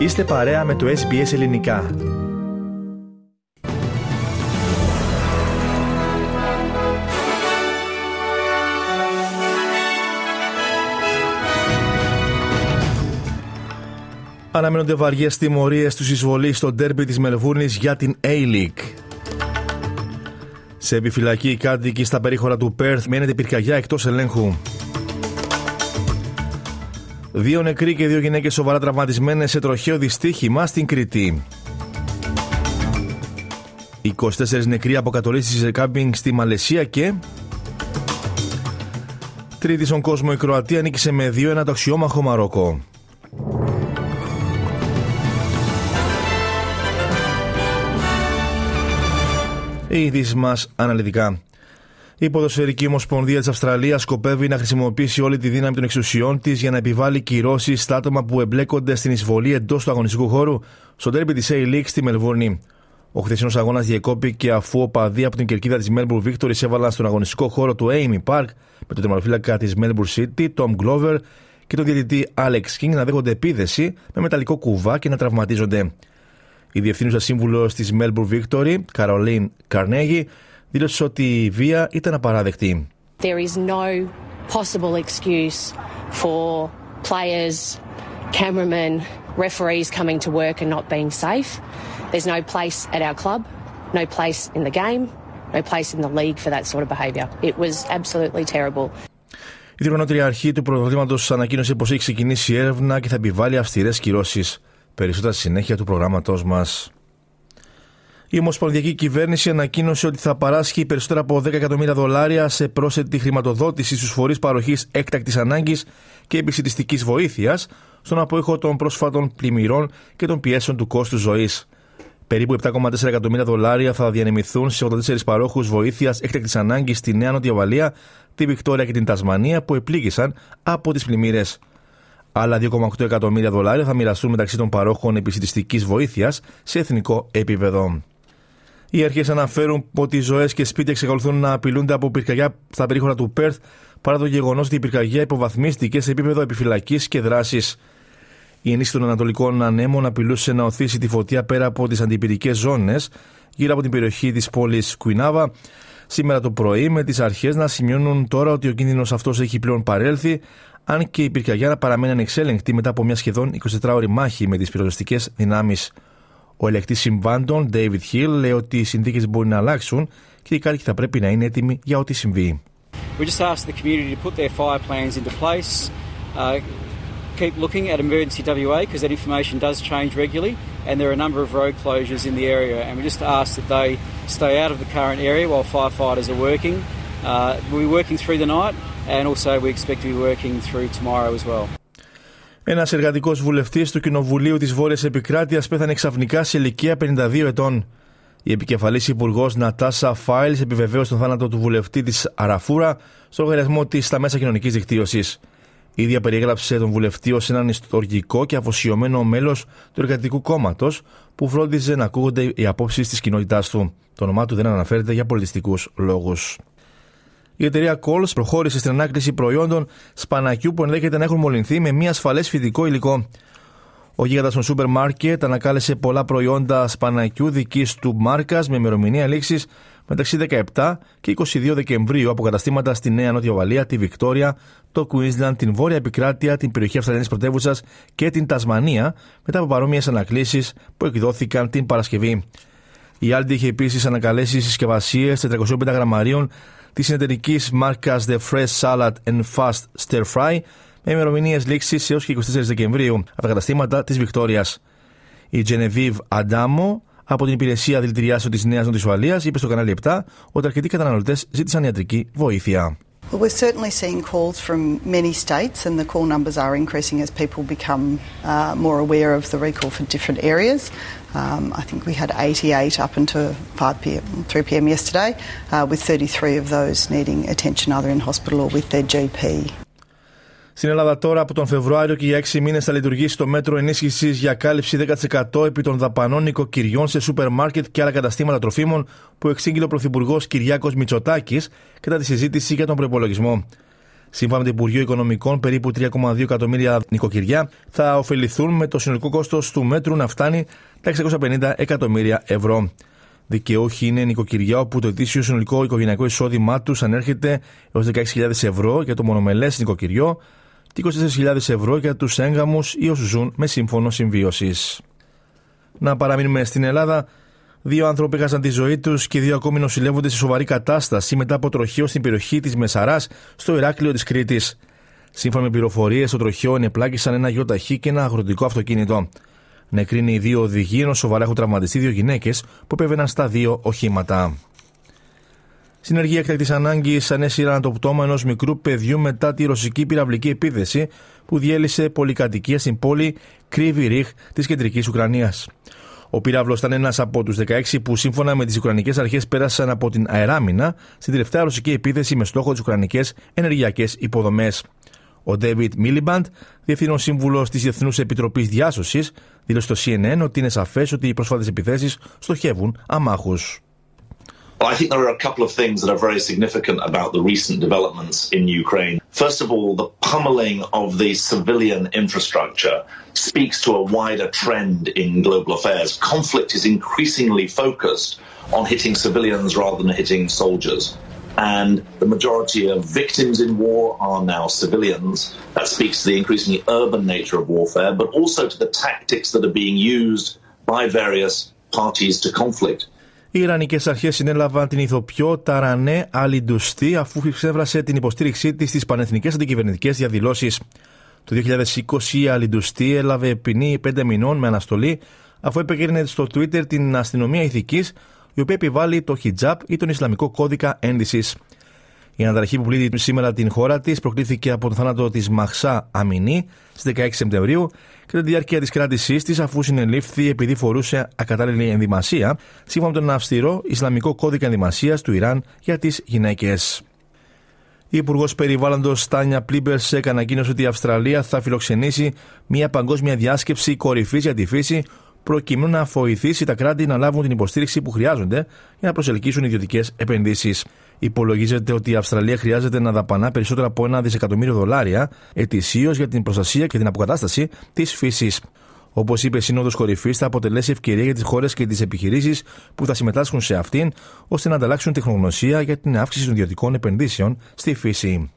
Είστε παρέα με το SBS Ελληνικά. Αναμένονται βαριές τιμωρίες στους εισβολείς στο ντέρμπι της Μελβούρνης για την A-League. Σε επιφυλακή κάτοικοι στα περίχωρα του Πέρθ μένεται πυρκαγιά εκτός ελέγχου. Δύο νεκροί και δύο γυναίκες σοβαρά τραυματισμένες σε τροχαίο δυστύχημα στην Κρήτη. 24 νεκροί από κατολίσεις σε κάμπινγκ στη Μαλαισία και... Τρίτη στον κόσμο η Κροατία νίκησε με 2-1 το αξιόμαχο Μαρόκο. Οι ειδήσει μας αναλυτικά. Η Ποδοσφαιρική Ομοσπονδία της Αυστραλίας σκοπεύει να χρησιμοποιήσει όλη τη δύναμη των εξουσιών της για να επιβάλλει κυρώσεις στα άτομα που εμπλέκονται στην εισβολή εντός του αγωνιστικού χώρου στο τέρμι της A-League στη Μελβούρνη. Ο χθεσινός αγώνας διεκόπηκε αφού ο παδί από την κερκίδα της Melbourne Victory έβαλαν στον αγωνιστικό χώρο του Amy Park με τον τερματοφύλακα της Melbourne City, Tom Glover, και τον διαιτητή Alex King να δέχονται επίδεση με μεταλλικό κουβά και να τραυματίζονται. Η διευθύνουσα σύμβουλος της Melbourne Victory, Caroline Carnegie, δήλωσε ότι η βία ήταν απαράδεκτη. There is no possible excuse for players, cameramen, referees coming to work and not being safe. There's no place at our club, no place in the game, no place in the league for that sort of behaviour. It was absolutely terrible. Η διοργανώτρια αρχή του πρωτοδήματο ανακοίνωσε πω έχει ξεκινήσει έρευνα και θα επιβάλλει αυστηρέ κυρώσει. Περισσότερα συνέχεια του προγράμματό μα. Η Ομοσπονδιακή Κυβέρνηση ανακοίνωσε ότι θα παράσχει περισσότερα από 10 εκατομμύρια δολάρια σε πρόσθετη χρηματοδότηση στους φορείς παροχής έκτακτης ανάγκης και επισητιστική βοήθειας στον απόϊχο των πρόσφατων πλημμυρών και των πιέσεων του κόστου ζωής. Περίπου 7,4 εκατομμύρια δολάρια θα διανεμηθούν σε 84 παρόχους βοήθειας έκτακτης ανάγκης στη Νέα Νότια Βαλία, τη Βικτόρια και την Τασμανία που επλήγησαν από τις πλημμύρες. Άλλα 2,8 εκατομμύρια δολάρια θα μοιραστούν μεταξύ των παρόχων επισητιστική βοήθειας σε εθνικό επίπεδο. Οι αρχές αναφέρουν ότι οι ζωές και σπίτια εξακολουθούν να απειλούνται από πυρκαγιά στα περίχωρα του Πέρθ παρά το γεγονός ότι η πυρκαγιά υποβαθμίστηκε σε επίπεδο επιφυλακής και δράσης. Η ενίσχυση των Ανατολικών Ανέμων απειλούσε να οθήσει τη φωτιά πέρα από τις αντιπυρικές ζώνες γύρω από την περιοχή της πόλης Κουινάβα σήμερα το πρωί, με τις αρχές να σημειώνουν τώρα ότι ο κίνδυνος αυτός έχει πλέον παρέλθει, αν και η πυρκαγιά παραμένει ανεξέλεγκτη μετά από μια σχεδόν 24 ώρη μάχη με τις πυροσβεστικές δυνάμεις. Ο ελεκτή συμβάντων, David Hill, λέει ότι οι συνθήκε μπορεί να αλλάξουν και οι κάτοικοι θα πρέπει να είναι έτοιμοι για ό,τι συμβεί. We just ask the community to put their fire plans into place. Uh, keep looking at emergency WA because that information does change regularly and there are a number of road closures in the area and we just ask that they stay out of the current area while firefighters are working. Uh, we'll be working through the night and also we expect to be working through tomorrow as well. Ένας εργατικός βουλευτής του Κοινοβουλίου της Βόρειας Επικράτειας πέθανε ξαφνικά σε ηλικία 52 ετών. Η επικεφαλής υπουργός Νατάσα Φάιλς επιβεβαίωσε τον θάνατο του βουλευτή της Αραφούρα στο λογαριασμό της στα μέσα κοινωνικής δικτύωσης. Η ίδια περιέγραψε τον βουλευτή ως έναν ιστορικό και αφοσιωμένο μέλος του Εργατικού Κόμματος που φρόντιζε να ακούγονται οι απόψεις της κοινότητάς του. Το όνομά του δεν αναφέρεται για πολιτιστικούς λόγους η εταιρεία Coles προχώρησε στην ανάκριση προϊόντων σπανακιού που ενδέχεται να έχουν μολυνθεί με μία ασφαλές φυτικό υλικό. Ο γίγαντας των σούπερ μάρκετ ανακάλεσε πολλά προϊόντα σπανακιού δικής του μάρκας με ημερομηνία λήξης μεταξύ 17 και 22 Δεκεμβρίου από καταστήματα στη Νέα Νότια Βαλία, τη Βικτόρια, το Queensland, την Βόρεια Επικράτεια, την περιοχή Αυστραλιανής Πρωτεύουσας και την Τασμανία μετά από παρόμοιες ανακλήσεις που εκδόθηκαν την Παρασκευή. Η Aldi είχε επίσης ανακαλέσει συσκευασίες 450 γραμμαρίων της συνεταιρικής μάρκας The Fresh Salad and Fast Stir Fry με ημερομηνίες λήξης έως και 24 Δεκεμβρίου από τα καταστήματα της Βικτόριας. Η Genevieve Adamo από την υπηρεσία δηλητηριάσεων της Νέας Νότια είπε στο κανάλι 7 ότι αρκετοί καταναλωτές ζήτησαν ιατρική βοήθεια. Well, we're certainly seeing calls from many states, and the call numbers are increasing as people become uh, more aware of the recall for different areas. Um, I think we had 88 up until 5 p.m., 3 p.m. yesterday, uh, with 33 of those needing attention either in hospital or with their GP. Στην Ελλάδα τώρα από τον Φεβρουάριο και για 6 μήνες θα λειτουργήσει το μέτρο ενίσχυσης για κάλυψη 10% επί των δαπανών νοικοκυριών σε σούπερ μάρκετ και άλλα καταστήματα τροφίμων που εξήγηλε ο Πρωθυπουργός Κυριάκος Μητσοτάκης κατά τη συζήτηση για τον προπολογισμό. Σύμφωνα με το Υπουργείο Οικονομικών, περίπου 3,2 εκατομμύρια νοικοκυριά θα ωφεληθούν με το συνολικό κόστος του μέτρου να φτάνει τα 650 εκατομμύρια ευρώ. Δικαιούχοι είναι νοικοκυριά όπου το ετήσιο συνολικό οικογενειακό εισόδημά τους ανέρχεται έως 16.000 ευρώ για το μονομελές νοικοκυριό και 24.000 ευρώ για τους έγκαμου ή όσους ζουν με σύμφωνο συμβίωσης. Να παραμείνουμε στην Ελλάδα. Δύο άνθρωποι έχασαν τη ζωή τους και δύο ακόμη νοσηλεύονται σε σοβαρή κατάσταση μετά από τροχείο στην περιοχή της Μεσαράς, στο Ηράκλειο της Κρήτης. Σύμφωνα με πληροφορίες, στο τροχείο ενεπλάκησαν ένα γιοταχή και ένα αγροτικό αυτοκίνητο. Νεκρίνει οι δύο οδηγοί, ενώ σοβαρά έχουν τραυματιστεί δύο γυναίκες που επέβαιναν στα δύο οχήματα. Συνεργεία έκτακτη ανάγκης ανέσυραν το πτώμα ενός μικρού παιδιού μετά τη ρωσική πυραυλική επίθεση που διέλυσε πολυκατοικία στην πόλη Κρύβι Ριχ της κεντρικής Ουκρανίας. Ο πύραυλο ήταν ένας από τους 16 που σύμφωνα με τις Ουκρανικές Αρχές πέρασαν από την αεράμινα στην τελευταία ρωσική επίθεση με στόχο τις Ουκρανικές ενεργειακές υποδομές. Ο Ντέβιτ Μίλιμπαντ, διευθύνων σύμβουλος της Διεθνούς Επιτροπής Διάσωσης, δήλωσε στο CNN ότι είναι σαφές ότι οι πρόσφατες επιθέσεις στοχεύουν αμάχους. I think there are a couple of things that are very significant about the recent developments in Ukraine. First of all, the pummeling of the civilian infrastructure speaks to a wider trend in global affairs. Conflict is increasingly focused on hitting civilians rather than hitting soldiers. and the majority of victims in war are now civilians. That speaks to the increasingly urban nature of warfare, but also to the tactics that are being used by various parties to conflict. Οι Ιρανικές αρχές συνέλαβαν την ηθοποιό Ταρανέ Αλιντουστή αφού εξέφρασε την υποστήριξή της στις πανεθνικές αντικυβερνητικές διαδηλώσεις. Το 2020 η Αλιντουστή έλαβε ποινή 5 μηνών με αναστολή αφού επεκρίνεται στο Twitter την αστυνομία ηθικής η οποία επιβάλλει το χιτζάπ ή τον Ισλαμικό κώδικα ένδυσης. Η αναταραχή που πλήττει σήμερα την χώρα της προκλήθηκε από τον θάνατο της Μαχσά Αμινή στις 16 Σεπτεμβρίου και τη διάρκεια της κράτησής της αφού συνελήφθη επειδή φορούσε ακατάλληλη ενδυμασία, σύμφωνα με τον αυστηρό Ισλαμικό κώδικα ενδυμασίας του Ιράν για τις γυναίκες. Η Υπουργός Περιβάλλοντος Στάνια Πλίμπερσεκ ανακοίνωσε ότι η Αυστραλία θα φιλοξενήσει μια παγκόσμια διάσκεψη κορυφής για τη φύση προκειμένου να βοηθήσει τα κράτη να λάβουν την υποστήριξη που χρειάζονται για να προσελκύσουν ιδιωτικές επενδύσεις. Υπολογίζεται ότι η Αυστραλία χρειάζεται να δαπανά περισσότερα από ένα δισεκατομμύριο δολάρια ετησίως για την προστασία και την αποκατάσταση της φύσης. Όπως είπε η Σύνοδος Κορυφής, θα αποτελέσει ευκαιρία για τις χώρες και τις επιχειρήσεις που θα συμμετάσχουν σε αυτήν, ώστε να ανταλλάξουν τεχνογνωσία για την αύξηση των ιδιωτικών επενδύσεων στη φύση.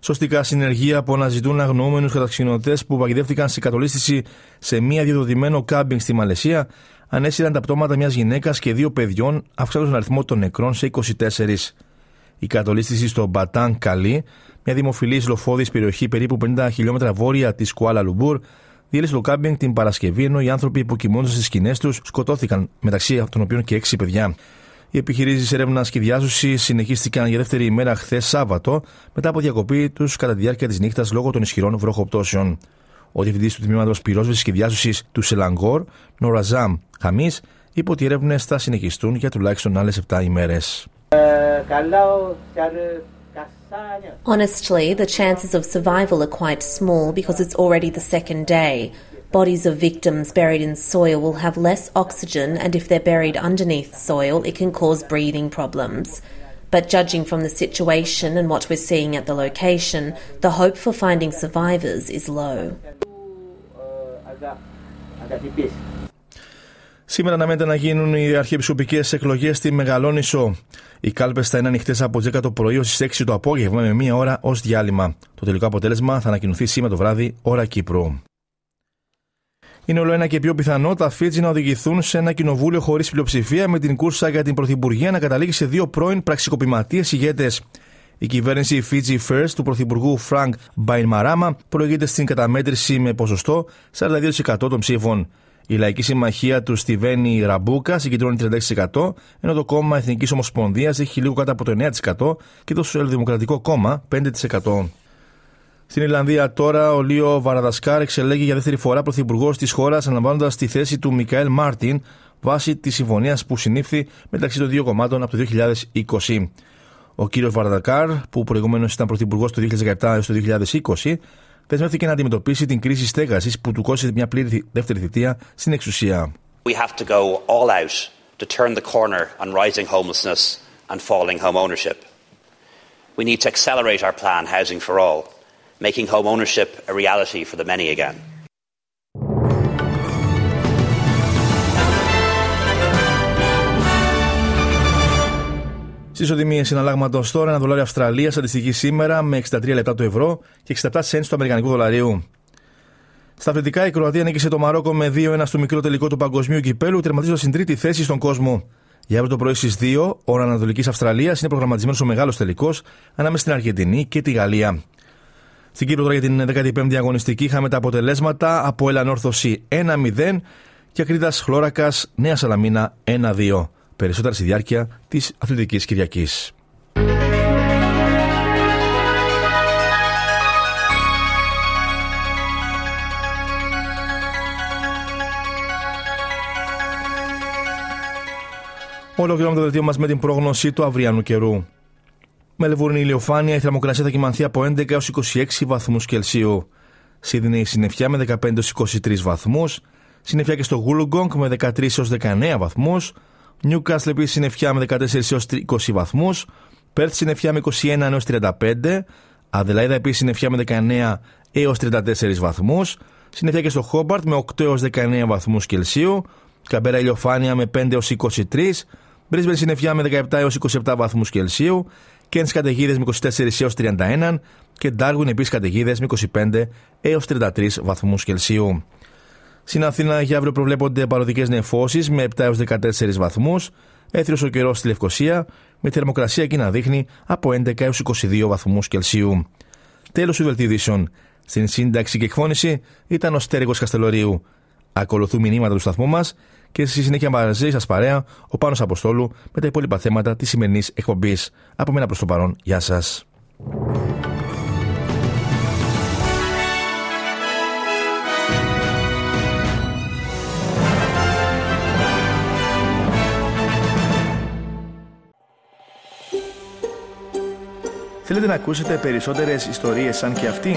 Σωστικά συνεργεία που αναζητούν αγνοούμενους καταξινωτέ που παγιδεύτηκαν σε κατολίσθηση σε μία διαδοδημένο κάμπινγκ στη Μαλαισία ανέσυραν τα πτώματα μιας γυναίκας και δύο παιδιών, αυξάνοντας τον αριθμό των νεκρών σε 24. Η κατολίσθηση στο Μπατάν Καλή, μια δημοφιλή λοφόδη περιοχή περίπου 50 χιλιόμετρα βόρεια της Κουάλα Λουμπούρ, διέλυσε το κάμπινγκ την Παρασκευή ενώ οι άνθρωποι που κοιμούνταν στις σκηνές τους σκοτώθηκαν, μεταξύ των οποίων και έξι παιδιά. Οι επιχειρήσεις έρευνας και διάσωσης συνεχίστηκαν για δεύτερη ημέρα χθες Σάββατο, μετά από διακοπή τους κατά τη διάρκεια της νύχτας λόγω των ισχυρών βροχοπτώσεων. Ο διευθυντής του τμήματος πυρόσβεσης και διάσωσης του Σελαγκόρ, Νοραζάμ Χαμί, είπε ότι οι έρευνες θα συνεχιστούν για τουλάχιστον άλλες 7 ημέρες. Honestly, the chances of survival are quite small because it's already the second day. Bodies of victims buried in soil will have less oxygen, and if they're buried underneath soil, it can cause breathing problems. But judging from the situation and what we're seeing at the location, the hope for finding survivors is low. Σήμερα αναμένεται να γίνουν οι αρχιεπισκοπικέ εκλογέ στη Μεγαλόνισο. Οι κάλπε θα είναι ανοιχτέ από τι 10 το πρωί ω τι 6 το απόγευμα με μία ώρα ω διάλειμμα. Το τελικό αποτέλεσμα θα ανακοινωθεί σήμερα το βράδυ, ώρα Κύπρου. Είναι όλο ένα και πιο πιθανό τα Φίτζι να οδηγηθούν σε ένα κοινοβούλιο χωρίς πλειοψηφία με την κούρσα για την Πρωθυπουργία να καταλήγει σε δύο πρώην πραξικοπηματίες ηγέτες. Η κυβέρνηση Fiji First του Πρωθυπουργού Φρανκ Μπαϊνμαράμα προηγείται στην καταμέτρηση με ποσοστό 42% των ψήφων. Η Λαϊκή Συμμαχία του Στιβένι Ραμπούκα συγκεντρώνει 36%, ενώ το κόμμα Εθνικής Ομοσπονδίας έχει λίγο κάτω από το 9% και το Σοσιαλδημοκρατικό Κόμμα 5%. Στην Ιρλανδία τώρα ο Λίο Βαράντκαρ εξελέγη για δεύτερη φορά πρωθυπουργός της χώρας, αναλαμβάνοντας τη θέση του Μίχολ Μάρτιν βάσει της συμφωνίας που συνήφθη μεταξύ των δύο κομμάτων από το 2020. Ο κύριος Βαραδακάρ, που προηγουμένως ήταν πρωθυπουργός το 2017 έως το 2020, δεσμεύτηκε να αντιμετωπίσει την κρίση στέγασης που του κόστησε μια πλήρη δεύτερη θητεία στην εξουσία. We have to go all out to turn the corner on rising homelessness and falling home ownership. We need to accelerate our plan Housing for All, making home ownership a reality for the many again. Στις οδημίες συναλλάγματος τώρα, ένα δολάριο Αυστραλίας αντιστοιχεί σήμερα με 63 λεπτά του ευρώ και 67 cents του Αμερικανικού δολαρίου. Στα αθλητικά, η Κροατία νίκησε το Μαρόκο με 2-1 στο μικρό τελικό του παγκοσμίου κυπέλου, τερματίζοντας στην τρίτη θέση στον κόσμο. Για αύριο το πρωί στις 2, ώρα Ανατολικής Αυστραλίας, είναι προγραμματισμένος ο μεγάλος τελικός ανάμεσα στην Αργεντινή και τη Γαλλία. Στην Κύπρο τώρα για την 15η αγωνιστική είχαμε τα αποτελέσματα από Ελανόρθωση 1-0 και Ακρίδας Χλώρακας Νέα Σαλαμίνα 1-2 περισσότερα στη διάρκεια της Αθλητικής Κυριακής. Ολοκληρώνουμε το δελτίο μας με την πρόγνωση του αυριανού καιρού. Μελβούρνη ηλιοφάνεια, η θερμοκρασία θα κοιμανθεί από 11 έως 26 βαθμούς Κελσίου. Σίδνεϊ συννεφιά με 15 έως 23 βαθμούς. Συννεφιά και στο Γούλουγκονγκ με 13 έως 19 βαθμούς. Νιούκασλ επίσης συννεφιά με 14 έως 20 βαθμούς. Πέρθ συννεφιά με 21 έως 35. Αδελαίδα επίσης συννεφιά με 19 έως 34 βαθμούς. Συννεφιά και στο Χόμπαρτ με 8 έως 19 βαθμούς Κελσίου. Καμπέρα ηλιοφάνεια με 5 έως 23. Μπρίσμπερ συννεφιά με 17 έως 27 βαθμούς Κελσίου. Κέντ καταιγίδες με 24 έως 31. Και Ντάργουιν επίσης καταιγίδες με 25 έως 33 βαθμούς Κελσίου. Στην Αθήνα για αύριο προβλέπονται παροδικές νεφώσεις με 7 έως 14 βαθμούς. Έθριος ο καιρός στη Λευκοσία, με θερμοκρασία εκεί να δείχνει από 11 έως 22 βαθμούς Κελσίου. Τέλος του δελτίου Στην σύνταξη και εκφώνηση ήταν ο Στέργο Καστελωρίου. Ακολουθούν μηνύματα του σταθμού μας και στη συνέχεια μαζί σας παρέα ο Πάνος Αποστόλου με τα υπόλοιπα θέματα της σημερινής εκπομπής. Από μένα προς το παρόν, γεια σας. Θέλετε να ακούσετε περισσότερες ιστορίες σαν και αυτήν;